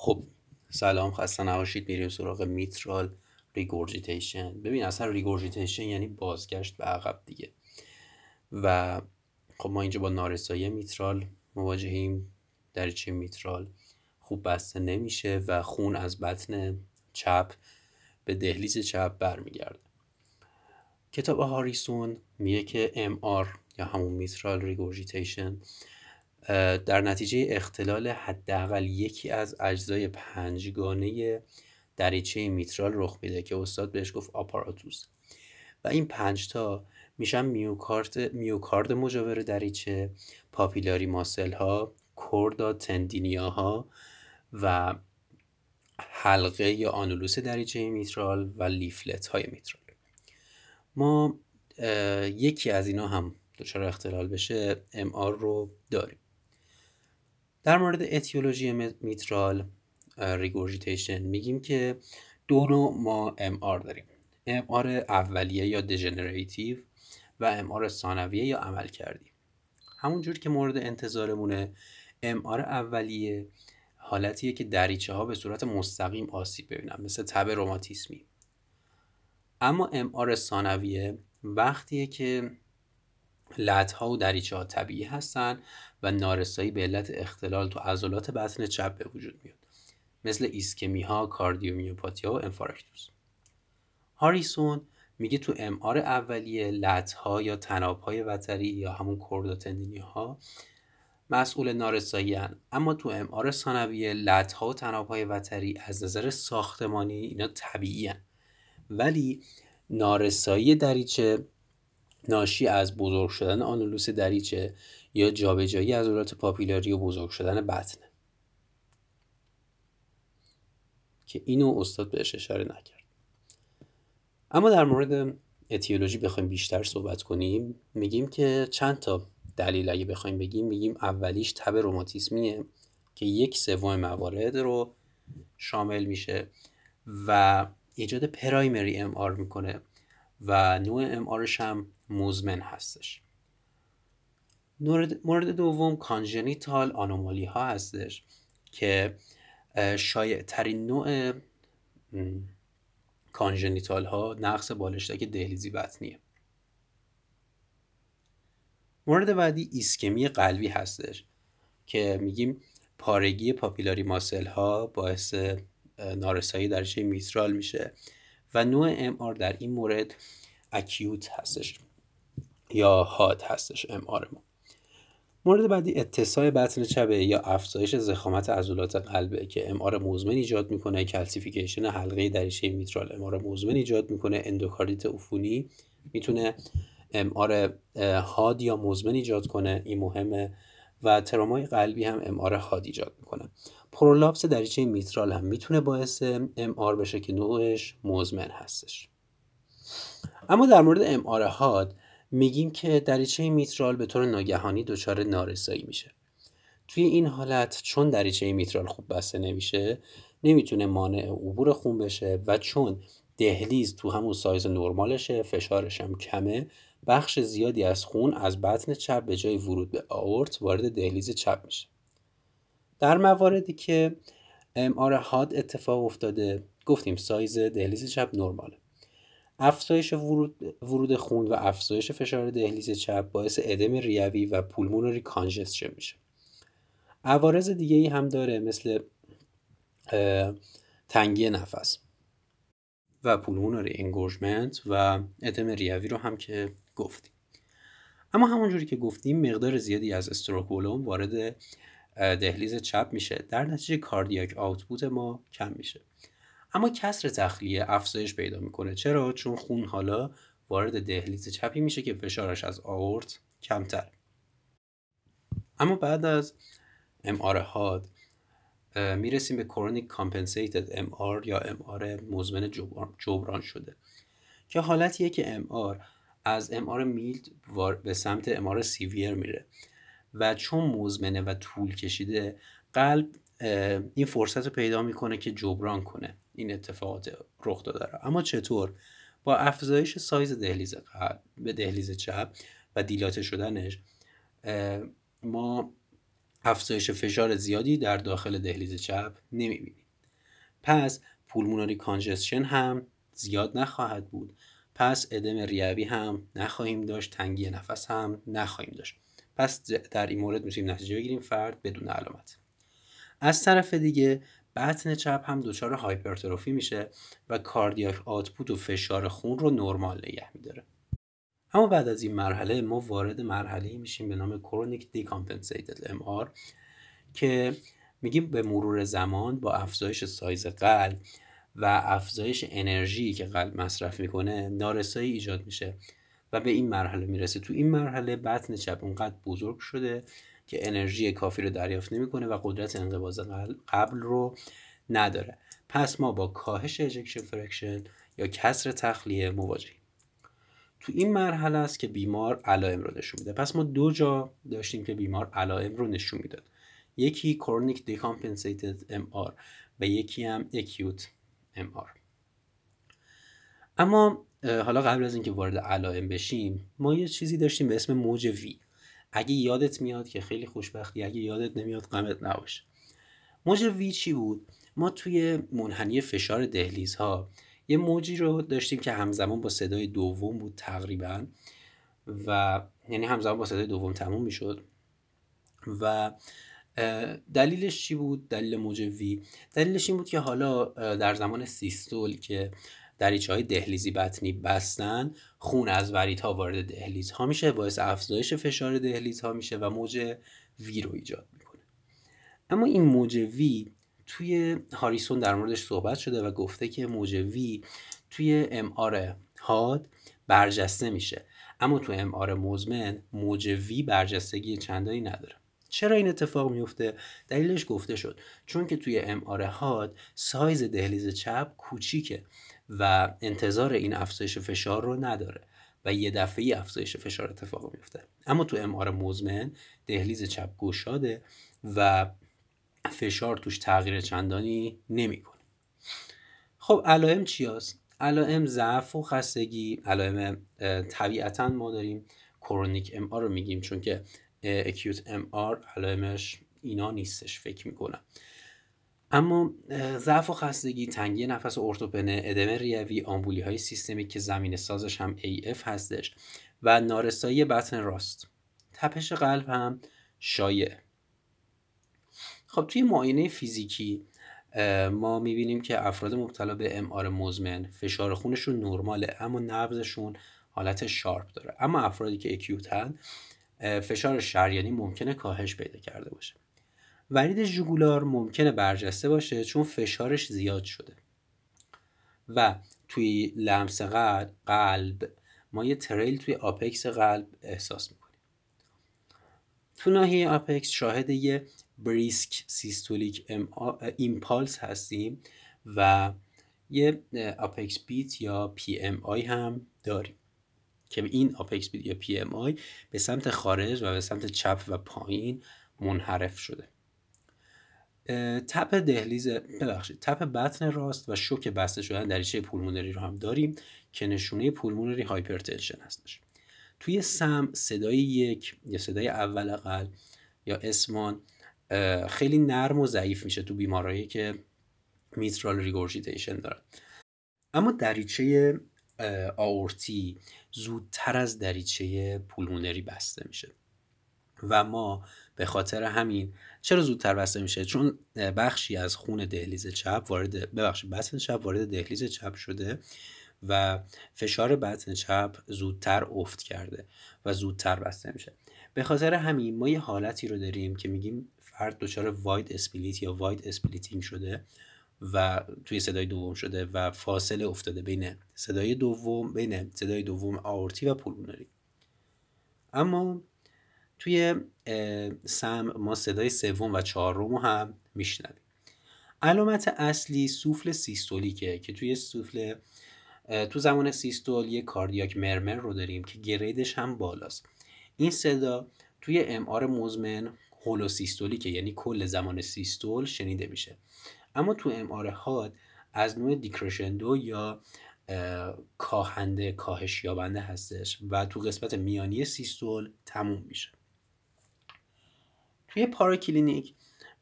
خب سلام خسته نباشید. میریم سراغ mitral regurgitation. ببین اصلا regurgitation یعنی بازگشت به عقب دیگه. و خب ما اینجا با نارسایی میترال مواجهیم. دریچه میترال؟ خوب بسته نمیشه و خون از بطن چپ به دهلیز چپ برمیگرده. کتاب هاریسون میگه که MR یا همون mitral regurgitation در نتیجه اختلال حداقل یکی از اجزای پنجگانه دریچه میترال رخ میده که استاد بهش گفت آپاراتوس. و این پنج تا میشن میوکارد میوکارد مجاور دریچه پاپیلاری ماسل ها کوردا تندینیا ها و حلقه یا آنولوس دریچه میترال و لیفلت های میترال. ما یکی از اینا هم دچار اختلال بشه MR رو داریم. در مورد اتیولوژی mitral regurgitation میگیم که دو نوع ما MR داریم. MR اولیه یا دژنراتیو و MR ثانویه یا عملکردی. همونجور که مورد انتظارمونه MR اولیه حالتیه که دریچه ها به صورت مستقیم آسیب ببینن مثل تب روماتیسمی اما MR ثانویه وقتیه که لت ها و دریچه ها طبیعی هستن و نارسایی به علت اختلال تو عضلات بطن چپ به وجود میاد مثل ایسکمی ها، کاردیومیوپاتی ها و انفارکتوس. هاریسون میگه تو MR اولیه لت ها یا طناب های وتری یا همون chordae tendineae ها مسئول نارسایی هن. اما تو MR ثانویه لت ها و طناب های وتری از نظر ساختمانی اینا طبیعی هن. ولی نارسایی دریچه ناشی از بزرگ شدن آنولوس دریچه یا جابجایی عضلات پاپیلاری و بزرگ شدن بطنه که اینو استاد بهش اشاره نکرد. اما در مورد اتیولوژی بخوایم بیشتر صحبت کنیم میگیم که چند تا دلیل اگه بخوایم بگیم میگیم اولیش تب روماتیسمیه که یک سوم موارد رو شامل میشه و ایجاد primary MR می‌کنه و نوع MR ش هم مزمن هستش. مورد دوم congenital anomaly ها هستش که شایع ترین نوع congenital ها نقص بالشتک دهلیزی بطنیه. مورد بعدی ایسکمی قلبی هستش که میگیم پارگی papillary muscle ها باعث نارسایی دریچه میترال میشه و نوع MR در این مورد acute هستش. یا حاد هستش MR ما مورد بعدی اتساع بطن چپه یا افزایش ضخامت عضلات قلبه که MR مزمن ایجاد می‌کنه. calcification حلقه دریچه میترال MR مزمن ایجاد می‌کنه. اندوکاردیت عفونی می‌تونه امار هاد یا مزمن ایجاد کنه. این مهمه و ترامای قلبی هم امار هاد ایجاد می‌کنه. پرولاپس دریچه میترال هم می‌تونه باعث امار بشه که نوعش مزمن هستش. اما در مورد امار هاد میگیم که دریچه میترال به طور ناگهانی دچار نارسایی میشه. توی این حالت چون دریچه میترال خوب بسته نمیشه نمی‌تونه مانع عبور خون بشه و چون دهلیز تو همون سایز نرمالشه فشارش هم کمه بخش زیادی از خون از بطن چپ به جای ورود به آورت وارد دهلیز چپ میشه. در مواردی که MR حاد اتفاق افتاده گفتیم سایز دهلیز چپ نرماله. افزایش ورود, ورود خون و افزایش فشار دهلیز چپ باعث ادم ریوی و pulmonary congestion میشه. عوارض دیگه ای هم داره مثل تنگی نفس و پولمونری انگورجمنت و ادم ریوی رو هم که گفتیم. اما همونجوری که گفتیم مقدار زیادی از استروک وارد دهلیز چپ میشه. در نتیجه کاردیاک آوتپوت ما کم میشه. اما کسر تخلیه افزایش پیدا می‌کنه. چرا؟ چون خون حالا وارد دهلیز چپی میشه که فشارش از آورت کمتر. اما بعد از MR حاد می‌رسیم به chronic compensated MR یا MR مزمن جبران شده. که حالتیه که MR از MR mild به سمت MR severe میره و چون مزمنه و طول کشیده قلب این فرصت رو پیدا می‌کنه که جبران کنه. این اتفاقات رخ داده اما چطور؟ با افزایش سایز دهلیز قلب به دهلیز چپ و دیلاته شدنش ما افزایش فشار زیادی در داخل دهلیز چپ نمی‌بینیم. پس پولموناری کانجسشن هم زیاد نخواهد بود. پس ادم ریوی هم نخواهیم داشت تنگی نفس هم نخواهیم داشت. پس در این مورد می‌تونیم نتیجه بگیریم فرد بدون علامت. از طرف دیگه بطن چپ هم دچار هایپرتروفی میشه و کاردیاک آتپوت و فشار خون رو نرمال نگه میداره. اما بعد از این مرحله ما وارد مرحله میشیم به نام chronic decompensated M که میگیم به مرور زمان با افزایش سایز قلب و افزایش انرژی که قلب مصرف می‌کنه نارسایی ایجاد میشه و به این مرحله می‌رسه. تو این مرحله بطن چپ اونقدر بزرگ شده که انرژی کافی رو دریافت نمی‌کنه و قدرت انقباض قبل رو نداره. پس ما با کاهش ejection fraction یا کسر تخلیه مواجهیم. تو این مرحله است که بیمار علائم رو نشون میده. پس ما دو جا داشتیم که بیمار علائم رو نشون می‌داد. یکی chronic decompensated MR و یکی هم acute MR اما حالا قبل از اینکه وارد علائم بشیم ما یه چیزی داشتیم به اسم موج V اگه یادت میاد که خیلی خوشبختی اگه یادت نمیاد غمت نباشه موج وی چی بود؟ ما توی منحنی فشار دهلیزها یه موجی رو داشتیم که همزمان با صدای دوم بود تقریبا و یعنی همزمان با صدای دوم تموم می‌شد. و دلیلش چی بود؟ دلیل موج وی. دلیلش این بود که حالا در زمان سیستول که دریچه های دهلیزی بطنی بستن خون از وریدها وارد دهلیز ها میشه باعث افزایش فشار دهلیز ها میشه و موج V رو ایجاد می‌کنه. اما این موج V توی هاریسون در موردش صحبت شده و گفته که موج V توی MR حاد برجسته میشه. اما تو MR مزمن موج V برجستگی چندانی نداره. چرا این اتفاق میفته دلیلش گفته شد. چون که توی MR حاد سایز دهلیز چپ کوچیکه. و انتظار این افزایش فشار رو نداره و یه دفعه افزایش فشار اتفاق میفته. اما تو ام آر مزمن دهلیز چپ گشاده و فشار توش تغییر چندانی نمی‌کنه. خب علائم چی هست؟ علائم ضعف و خستگی. علائم طبیعتا ما داریم کرونیک ام رو میگیم چون که اکیوت ام علائمش اینا نیستش فکر می‌کنم. اما ضعف و خستگی تنگی نفس ارتوپنه ادم ریوی آمبولی های سیستمی که زمین سازش هم AF هستش و نارسایی بطن راست. تپش قلب هم شایع. خب توی معاینه فیزیکی ما می‌بینیم که افراد مبتلا به ام آر مزمن فشار خونشون نرماله اما نبضشون حالت شارپ داره. اما افرادی که اکیوتن فشار شریانی ممکنه کاهش پیدا کرده باشه. ورید جوگولار ممکنه برجسته باشه چون فشارش زیاد شده. و توی لمس قلب ما یه thrill توی apex قلب احساس می‌کنیم. تو ناحیه apex شاهد یه brisk systolic impulse هستیم و یه apex beat یا PMI هم داریم که این apex beat یا PMI به سمت خارج و به سمت چپ و پایین منحرف شده. تپ دهلیز ببخشید تپ بطن راست و شوک بسته شدن دریچه pulmonary رو هم داریم که نشونه pulmonary hypertension هستش. توی سمع صدای یک یا صدای اول قلب یا S1 خیلی نرم و ضعیف میشه تو بیمارایی که mitral regurgitation دارن. اما دریچه آورتی زودتر از دریچه pulmonary بسته میشه. و ما به خاطر همین چرا زودتر بسته میشه؟ چون بخشی از خون دهلیز چپ وارد ببخشید بطن چپ وارد دهلیز چپ شده و فشار بطن چپ زودتر افت کرده و زودتر بسته میشه. به خاطر همین ما یه حالتی رو داریم که میگیم فرد دچار wide split یا wide splitting شده و توی صدای دوم شده و فاصله افتاده بین صدای دوم بین صدای دوم آورتی و pulmonary اما توی سمع ما صدای سوم و چهارم هم میشنویم. علامت اصلی سوفل سیستولیکه که توی سوفل تو زمان سیستول یه cardiac murmur رو داریم که grade ش هم بالاست. این صدا توی MR مزمن holosystolic ه یعنی کل زمان سیستول شنیده میشه. اما تو MR حاد از نوع decrescendo یا کاهنده کاهش یابنده هستش و تو قسمت میانی سیستول تموم میشه. توی پاراکلینیک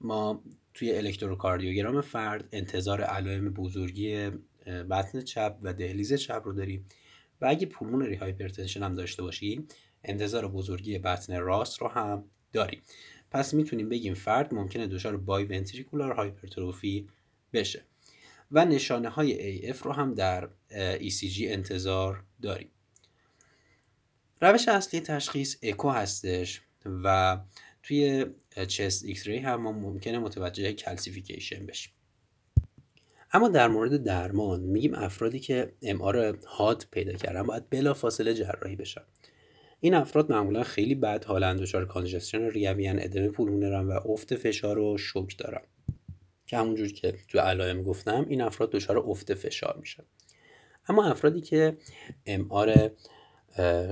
ما توی الکتروکاردیوگرام فرد انتظار علائم بزرگی بطن چپ و دهلیز چپ رو داریم و اگه pulmonary hypertension هم داشته باشیم انتظار بزرگی بطن راست رو هم داریم. پس می‌تونیم بگیم فرد ممکنه دچار biventricular hypertrophy بشه و نشانه های AF رو هم در ECG انتظار داریم. روش اصلی تشخیص اکو هستش و توی chest X-ray هم ما ممکنه متوجه calcification بشیم. اما در مورد درمان میگیم افرادی که MR حاد پیدا کردن باید بلافاصله جراحی بشن. این افراد معمولا خیلی بد حالند دچار congestion ریوی‌ان ادم pulmonary ان و افت فشار و شوک دارن. که همونجور که تو علائم گفتم این افراد دچار افت فشار میشن. اما افرادی که ام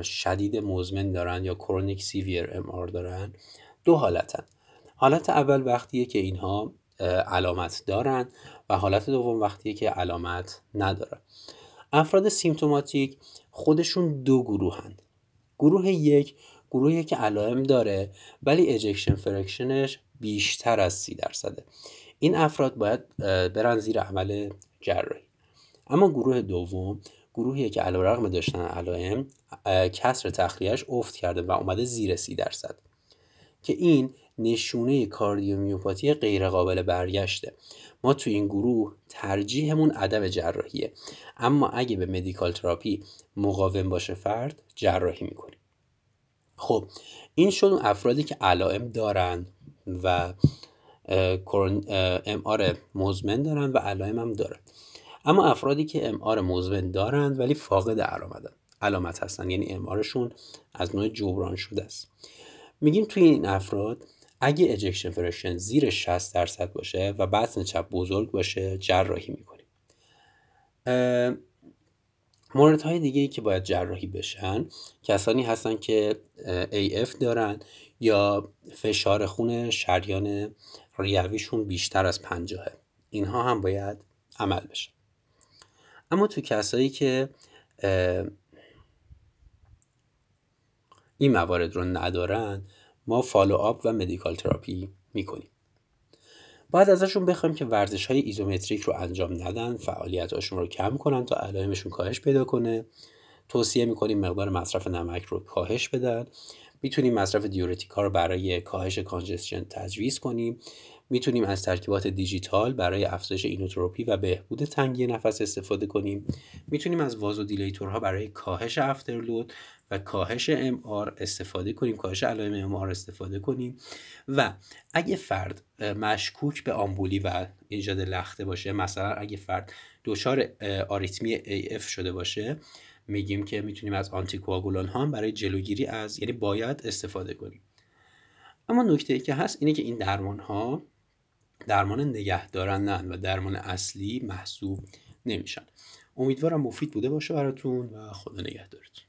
شدید مزمن دارن یا کرونیک سیویر ام دارن دو حالتن. حالت اول وقتیه که اینها علامت دارن و حالت دوم وقتیه که علامت ندارن افراد سیمتوماتیک خودشون دو گروهن. گروه یک گروهی که علائم داره ولی ejection fraction ش بیشتر از سی درصده. این افراد باید برن زیر عمل جراحی. اما گروه دوم گروهی که علیرغم داشتن علائم کسر تخلیهش افت کرده و اومده زیر سی درصد. که این نشونه کاردیومیوپاتی غیرقابل برگشته. ما تو این گروه ترجیحمون عدم جراحیه. اما اگه به medical therapy مقاوم باشه فرد جراحی می‌کنیم. خب این شد افرادی که علائم دارن و MR مزمن دارن و علائم هم دارن. اما افرادی که MR مزمن دارن ولی فاقد علامتن. علامت هستن. یعنی MR شون از نوع جبران شده است. میگیم توی این افراد اگه ejection fraction زیر 60 درصد باشه و بطن چپ بزرگ باشه جراحی می‌کنیم. موردهای دیگه ای که باید جراحی بشن کسانی هستن که AF دارن یا فشار خون شریان ریویشون بیشتر از پنجاهه اینها هم باید عمل بشن. اما تو کسایی که این موارد رو ندارن ما follow up و medical therapy می‌کنیم. باید ازشون بخوایم که ورزش های isometric رو انجام ندن فعالیتاشون رو کم کنن تا علائمشون کاهش پیدا کنه. توصیه می‌کنیم مقدار مصرف نمک رو کاهش بدن. می‌تونیم مصرف diuretic رو برای کاهش congestion تجویز کنیم. می‌تونیم از ترکیبات دیجیتال برای افزایش inotropy و بهبود تنگی نفس استفاده کنیم. می‌تونیم از vasodilator ها برای کاهش afterload و کاهش MR استفاده کنیم کاهش علائم MR استفاده کنیم. و اگه فرد مشکوک به آمبولی و ایجاد لخته باشه مثلا اگه فرد دچار آریتمی AF شده باشه میگیم که می‌تونیم از آنتیکواگولان ها برای جلوگیری از یعنی باید استفاده کنیم. اما نکته ای که هست اینه که این درمان ها درمان نگهدارندن و درمان اصلی محسوب نمیشن. امیدوارم مفید بوده باشه براتون و خدا نگهدارتون.